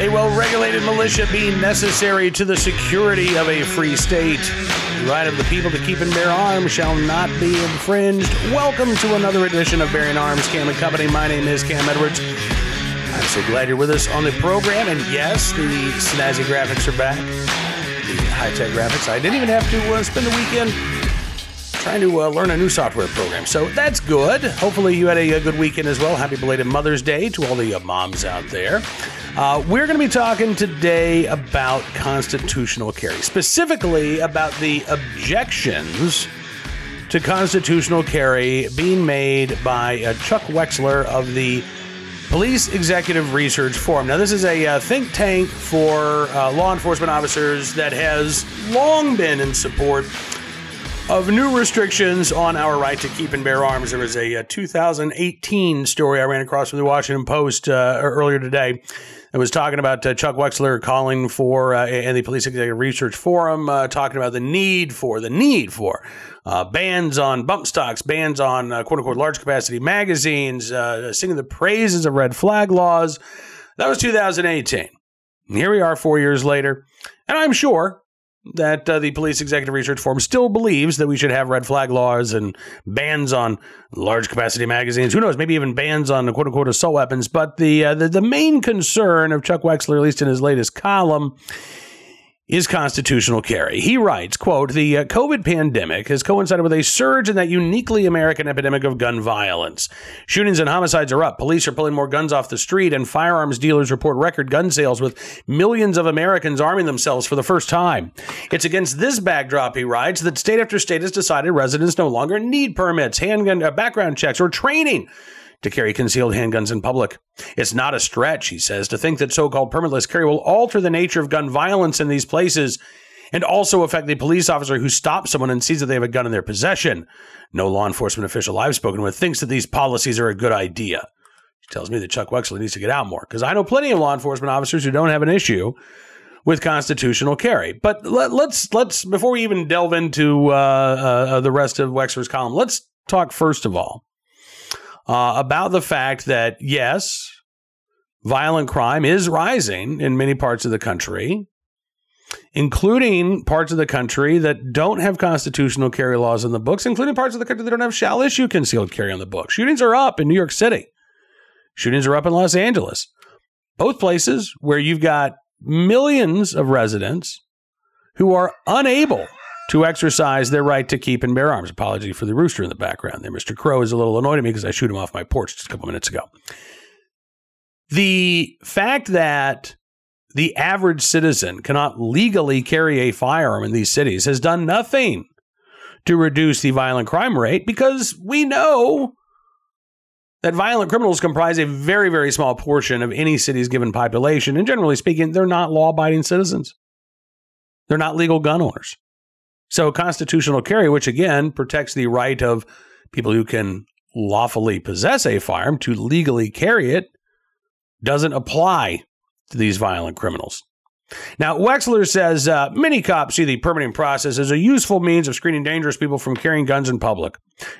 a well regulated militia being necessary to the security of a free state. The right of the people to keep and bear arms shall not be infringed. Welcome to another edition of Bearing Arms Cam and Company. My name is Cam Edwards. I'm so glad you're with us on the program. And yes, the snazzy graphics are back, the high tech graphics. I didn't even have to uh, spend the weekend trying to uh, learn a new software program. So that's good. Hopefully, you had a, a good weekend as well. Happy belated Mother's Day to all the uh, moms out there. Uh, we're going to be talking today about constitutional carry, specifically about the objections to constitutional carry being made by uh, Chuck Wexler of the Police Executive Research Forum. Now, this is a uh, think tank for uh, law enforcement officers that has long been in support of new restrictions on our right to keep and bear arms. There was a, a 2018 story I ran across from the Washington Post uh, earlier today. It was talking about uh, Chuck Wexler calling for uh, and the Police Executive Research Forum uh, talking about the need for the need for uh, bans on bump stocks, bans on uh, quote unquote large capacity magazines, uh, singing the praises of red flag laws. That was 2018. Here we are, four years later, and I'm sure that uh, the Police Executive Research Forum still believes that we should have red flag laws and bans on large capacity magazines. Who knows? Maybe even bans on quote unquote assault weapons. But the, uh, the the main concern of Chuck Wexler, at least in his latest column, is constitutional carry. He writes, quote, the uh, COVID pandemic has coincided with a surge in that uniquely American epidemic of gun violence. Shootings and homicides are up. Police are pulling more guns off the street, and firearms dealers report record gun sales with millions of Americans arming themselves for the first time. It's against this backdrop, he writes, that state after state has decided residents no longer need permits, handgun uh, background checks, or training to carry concealed handguns in public. It's not a stretch, he says, to think that so called permitless carry will alter the nature of gun violence in these places and also affect the police officer who stops someone and sees that they have a gun in their possession. No law enforcement official I've spoken with thinks that these policies are a good idea. He tells me that Chuck Wexler needs to get out more because I know plenty of law enforcement officers who don't have an issue with constitutional carry. But let, us let's, let's before we even delve into uh, uh, the rest of Wexler's column, let's talk first of all uh, about the fact that, yes, violent crime is rising in many parts of the country, including parts of the country that don't have constitutional carry laws in the books, including parts of the country that don't have shall issue concealed carry on the books. Shootings are up in New York City, shootings are up in Los Angeles. Both places where you've got millions of residents who are unable to exercise their right to keep and bear arms. Apology for the rooster in the background there. Mr. Crow is a little annoyed at me because I shoot him off my porch just a couple minutes ago. The fact that the average citizen cannot legally carry a firearm in these cities has done nothing to reduce the violent crime rate because we know that violent criminals comprise a very, very small portion of any city's given population. And generally speaking, they're not law abiding citizens, they're not legal gun owners. So, constitutional carry, which again protects the right of people who can lawfully possess a firearm to legally carry it, doesn't apply to these violent criminals. Now, Wexler says uh, many cops see the permitting process as a useful means of screening dangerous people from carrying guns in public.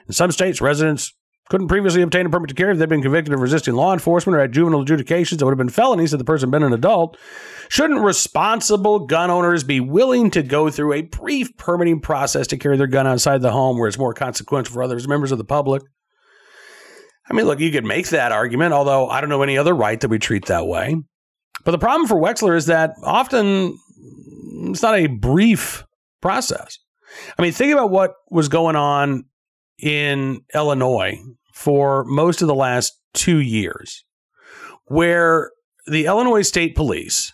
In some states, residents couldn't previously obtain a permit to carry if they'd been convicted of resisting law enforcement or had juvenile adjudications that would have been felonies had the person been an adult. Shouldn't responsible gun owners be willing to go through a brief permitting process to carry their gun outside the home where it's more consequential for others, members of the public? I mean, look, you could make that argument, although I don't know any other right that we treat that way. But the problem for Wexler is that often it's not a brief process. I mean, think about what was going on in Illinois for most of the last two years, where the Illinois State Police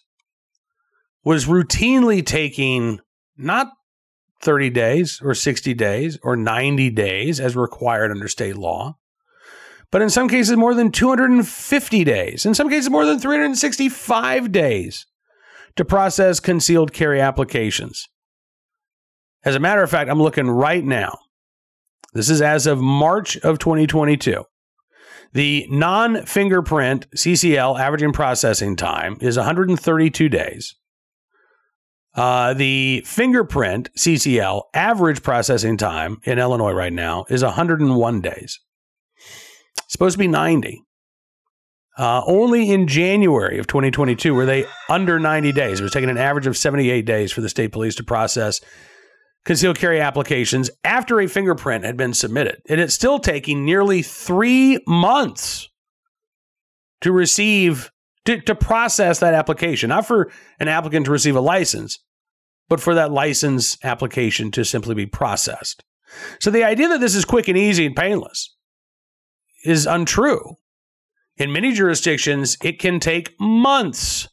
was routinely taking not 30 days or 60 days or 90 days as required under state law, but in some cases more than 250 days, in some cases more than 365 days to process concealed carry applications. As a matter of fact, I'm looking right now this is as of March of 2022. The non fingerprint CCL averaging processing time is 132 days. Uh, the fingerprint CCL average processing time in Illinois right now is 101 days. It's supposed to be 90. Uh, only in January of 2022 were they under 90 days. It was taking an average of 78 days for the state police to process concealed carry applications after a fingerprint had been submitted. And it's still taking nearly three months to receive, to, to process that application, not for an applicant to receive a license, but for that license application to simply be processed. So the idea that this is quick and easy and painless is untrue. In many jurisdictions, it can take months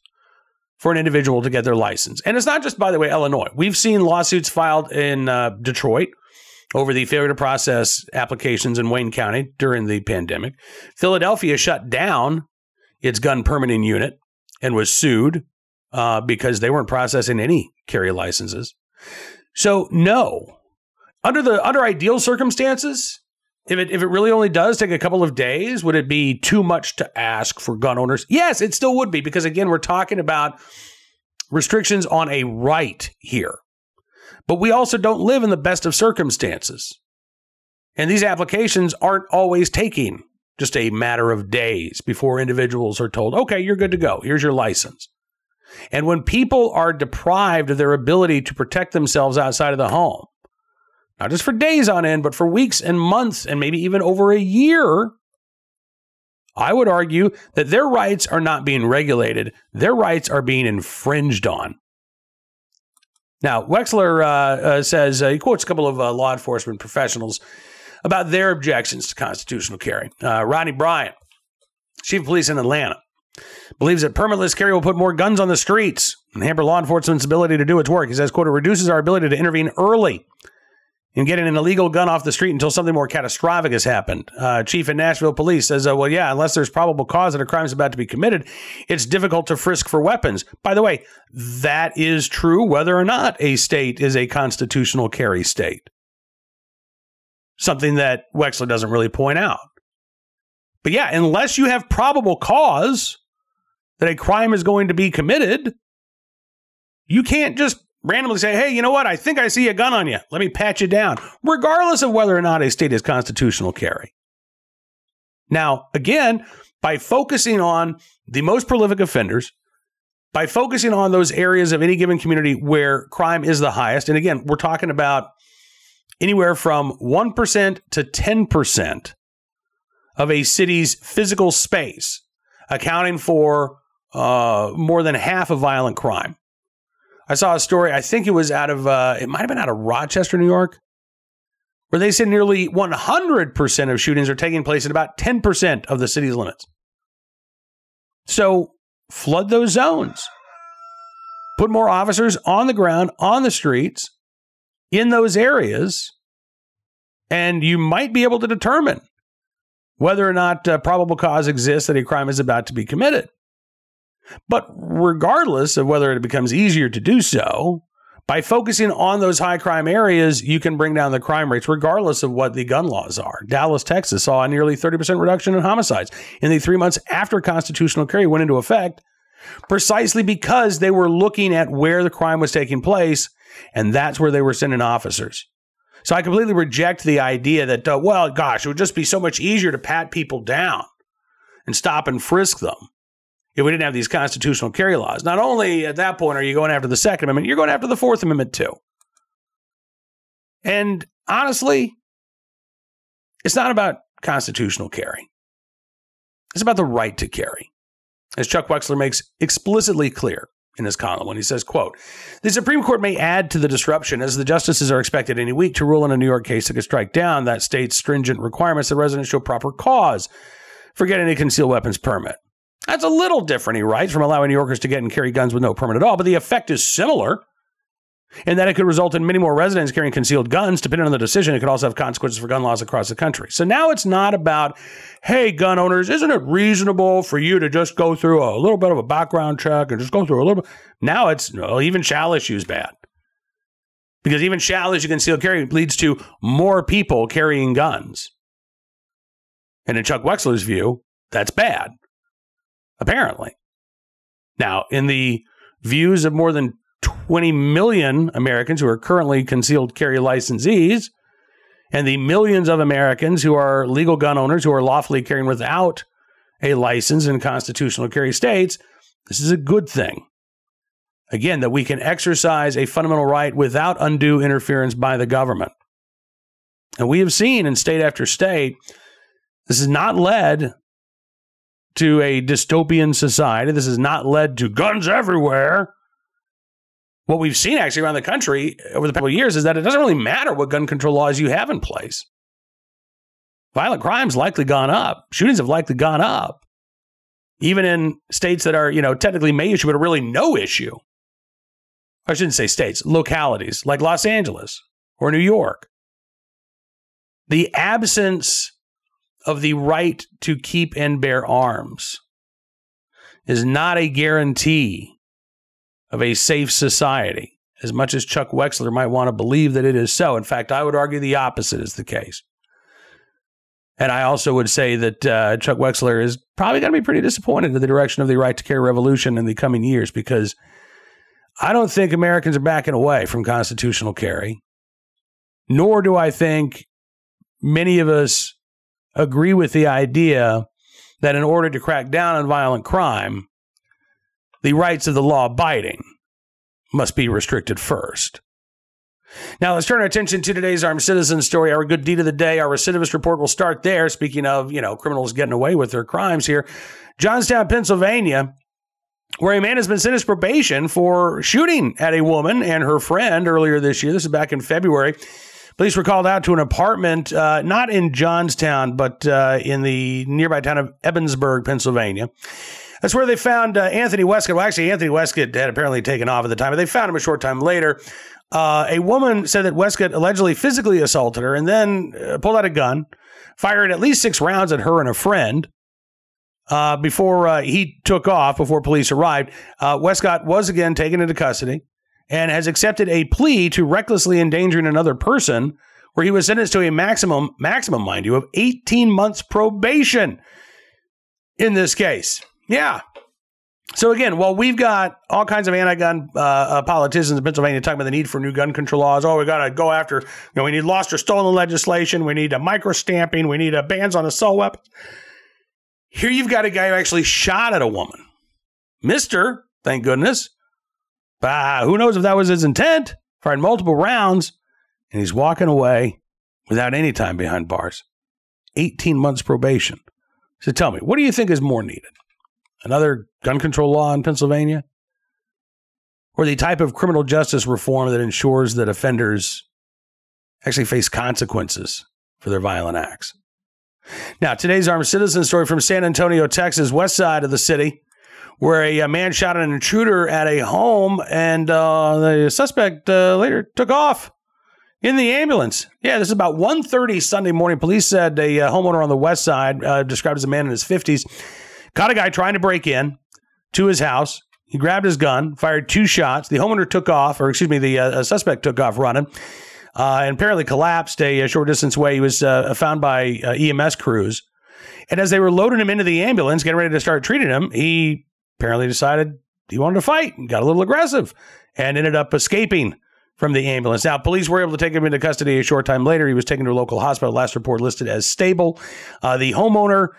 for an individual to get their license. And it's not just, by the way, Illinois. We've seen lawsuits filed in uh, Detroit over the failure to process applications in Wayne County during the pandemic. Philadelphia shut down its gun permitting unit and was sued uh, because they weren't processing any carry licenses. So, no, under the under ideal circumstances, if it if it really only does take a couple of days, would it be too much to ask for gun owners? Yes, it still would be because again, we're talking about restrictions on a right here. But we also don't live in the best of circumstances. And these applications aren't always taking just a matter of days before individuals are told, okay, you're good to go. Here's your license. And when people are deprived of their ability to protect themselves outside of the home, not just for days on end, but for weeks and months and maybe even over a year, I would argue that their rights are not being regulated, their rights are being infringed on. Now, Wexler uh, uh, says, uh, he quotes a couple of uh, law enforcement professionals about their objections to constitutional carry. Uh, Rodney Bryant, chief of police in Atlanta, believes that permitless carry will put more guns on the streets and hamper law enforcement's ability to do its work. He says, quote, it reduces our ability to intervene early in getting an illegal gun off the street until something more catastrophic has happened. Uh, Chief in Nashville Police says, uh, well, yeah, unless there's probable cause that a crime is about to be committed, it's difficult to frisk for weapons. By the way, that is true whether or not a state is a constitutional carry state. Something that Wexler doesn't really point out. But yeah, unless you have probable cause that a crime is going to be committed, you can't just randomly say, hey, you know what? I think I see a gun on you. Let me pat you down, regardless of whether or not a state is constitutional carry. Now, again, by focusing on the most prolific offenders, by focusing on those areas of any given community where crime is the highest, and again, we're talking about anywhere from 1% to 10% of a city's physical space, accounting for uh, more than half of violent crime. I saw a story, I think it was out of, uh, it might have been out of Rochester, New York, where they said nearly 100% of shootings are taking place in about 10% of the city's limits. So flood those zones. Put more officers on the ground, on the streets, in those areas, and you might be able to determine whether or not uh, probable cause exists that a crime is about to be committed. But regardless of whether it becomes easier to do so, by focusing on those high crime areas, you can bring down the crime rates regardless of what the gun laws are. Dallas, Texas saw a nearly 30% reduction in homicides in the three months after constitutional carry went into effect, precisely because they were looking at where the crime was taking place, and that's where they were sending officers. So I completely reject the idea that, uh, well, gosh, it would just be so much easier to pat people down and stop and frisk them if we didn't have these constitutional carry laws. Not only at that point are you going after the Second Amendment, you're going after the Fourth Amendment too. And honestly, it's not about constitutional carry. It's about the right to carry. As Chuck Wexler makes explicitly clear in his column when he says, quote, the Supreme Court may add to the disruption as the justices are expected any week to rule in a New York case that could strike down that state's stringent requirements that residents show proper cause for getting a concealed weapons permit. That's a little different, he writes, from allowing New Yorkers to get and carry guns with no permit at all, but the effect is similar in that it could result in many more residents carrying concealed guns. Depending on the decision, it could also have consequences for gun laws across the country. So now it's not about, hey, gun owners, isn't it reasonable for you to just go through a little bit of a background check and just go through a little bit? Now it's even shall issues bad. Because even shall issue concealed carry leads to more people carrying guns. And in Chuck Wexler's view, that's bad apparently. Now, in the views of more than 20 million Americans who are currently concealed carry licensees, and the millions of Americans who are legal gun owners who are lawfully carrying without a license in constitutional carry states, this is a good thing. Again, that we can exercise a fundamental right without undue interference by the government. And we have seen in state after state, this has not led to a dystopian society. This has not led to guns everywhere. What we've seen actually around the country over the past years is that it doesn't really matter what gun control laws you have in place. Violent crimes likely gone up. Shootings have likely gone up. Even in states that are, you know, technically may issue, but are really no issue. I shouldn't say states, localities like Los Angeles or New York. The absence of the right to keep and bear arms is not a guarantee of a safe society, as much as Chuck Wexler might want to believe that it is so. In fact, I would argue the opposite is the case. And I also would say that uh, Chuck Wexler is probably going to be pretty disappointed in the direction of the right to carry revolution in the coming years because I don't think Americans are backing away from constitutional carry, nor do I think many of us agree with the idea that in order to crack down on violent crime, the rights of the law abiding must be restricted first. Now let's turn our attention to today's armed citizen story, our good deed of the day. Our recidivist report will start there. Speaking of, you know, criminals getting away with their crimes here. Johnstown, Pennsylvania, where a man has been sentenced probation for shooting at a woman and her friend earlier this year. This is back in February. Police were called out to an apartment, uh, not in Johnstown, but uh, in the nearby town of Ebensburg, Pennsylvania. That's where they found uh, Anthony Westcott. Well, actually, Anthony Westcott had apparently taken off at the time, but they found him a short time later. Uh, a woman said that Westcott allegedly physically assaulted her and then uh, pulled out a gun, fired at least six rounds at her and a friend. Uh, before he took off, before police arrived, Westcott was again taken into custody and has accepted a plea to recklessly endangering another person where he was sentenced to a maximum maximum mind you of 18 months probation in this case. Yeah. So again while we've got all kinds of anti-gun uh, uh, politicians in pennsylvania talking about the need for new gun control laws oh we got to go after you know we need lost or stolen legislation we need a micro stamping we need a bans on assault weapons. Here you've got a guy who actually shot at a woman. Mister thank goodness uh, who knows if that was his intent? Fired multiple rounds, and he's walking away without any time behind bars. 18 months probation. So tell me, what do you think is more needed? Another gun control law in Pennsylvania? Or the type of criminal justice reform that ensures that offenders actually face consequences for their violent acts? Now, today's armed citizen story from San Antonio, Texas, west side of the city where a, a, man shot an intruder at a home, and uh, the suspect uh, later took off in the ambulance. Yeah, this is about 1.30 Sunday morning. Police said a uh, homeowner on the west side, uh, described as a man in his 50s, caught a guy trying to break in to his house. He grabbed his gun, fired two shots. The homeowner took off, or excuse me, the uh, suspect took off running. Uh, and apparently collapsed a, a, short distance away. He was found by EMS crews. And as they were loading him into the ambulance, getting ready to start treating him, he apparently decided he wanted to fight and got a little aggressive and ended up escaping from the ambulance. Now, police were able to take him into custody a short time later. He was taken to a local hospital. Last report listed as stable. Uh, the homeowner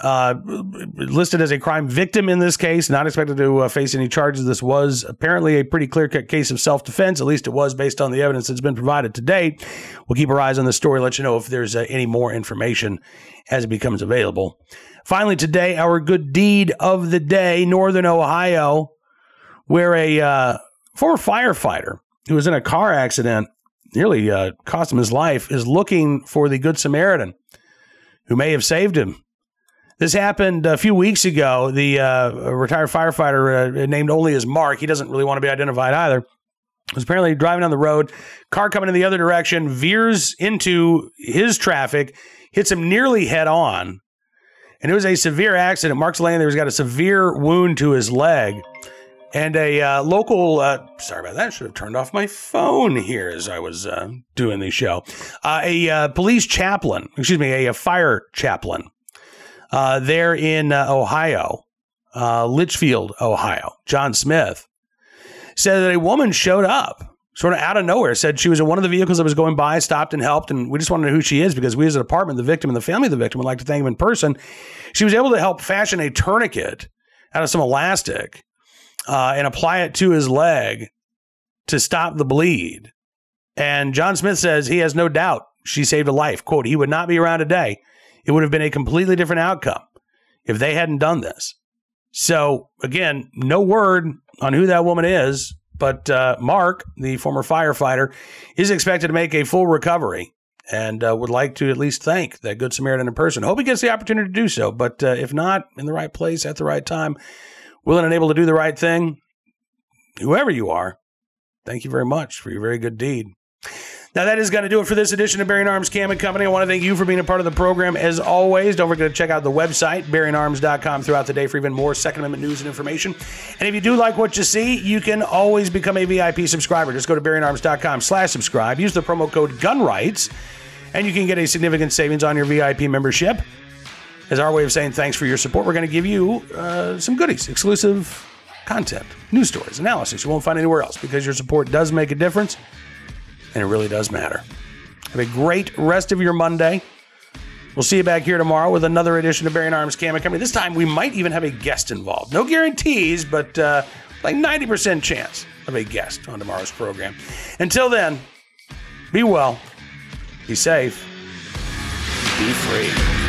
uh, listed as a crime victim in this case, not expected to uh, face any charges. This was apparently a pretty clear cut case of self defense. At least it was based on the evidence that's been provided to date. We'll keep our eyes on the story, let you know if there's uh, any more information as it becomes available. Finally, today, our good deed of the day, Northern Ohio, where a uh, former firefighter who was in a car accident nearly uh, cost him his life is looking for the Good Samaritan who may have saved him. This happened a few weeks ago. The uh, retired firefighter uh, named only as Mark, he doesn't really want to be identified either, was apparently driving on the road. Car coming in the other direction veers into his traffic, hits him nearly head on and it was a severe accident. Mark's laying there, he's got a severe wound to his leg. And a uh, local, uh, sorry about that, I should have turned off my phone here as I was uh, doing the show. Uh, a uh, police chaplain, excuse me, a, a fire chaplain uh, there in Ohio, Litchfield, Ohio, John Smith, said that a woman showed up sort of out of nowhere said she was in one of the vehicles that was going by, stopped and helped. And we just want to know who she is because we as an apartment, the victim and the family of the victim would like to thank him in person. She was able to help fashion a tourniquet out of some elastic uh, and apply it to his leg to stop the bleed. And John Smith says he has no doubt she saved a life. Quote, he would not be around today. It would have been a completely different outcome if they hadn't done this. So, again, no word on who that woman is, but uh, Mark, the former firefighter, is expected to make a full recovery and uh, would like to at least thank that Good Samaritan in person. Hope he gets the opportunity to do so, but uh, if not, in the right place at the right time, willing and able to do the right thing, whoever you are, thank you very much for your very good deed. Now, that is going to do it for this edition of Bearing Arms Cam and Company. I want to thank you for being a part of the program. As always, don't forget to check out the website, bearingarms.com, throughout the day for even more Second Amendment news and information. And if you do like what you see, you can always become a VIP subscriber. Just go to bearingarms.com slash subscribe. Use the promo code GUNRIGHTS, and you can get a significant savings on your VIP membership. As our way of saying thanks for your support, we're going to give you uh, some goodies, exclusive content, news stories, analysis you won't find anywhere else because your support does make a difference and it really does matter. Have a great rest of your Monday. We'll see you back here tomorrow with another edition of Bearing Arms Cam and Company. This time we might even have a guest involved. No guarantees, but uh, like 90% chance of a guest on tomorrow's program. Until then, be well, be safe, be free.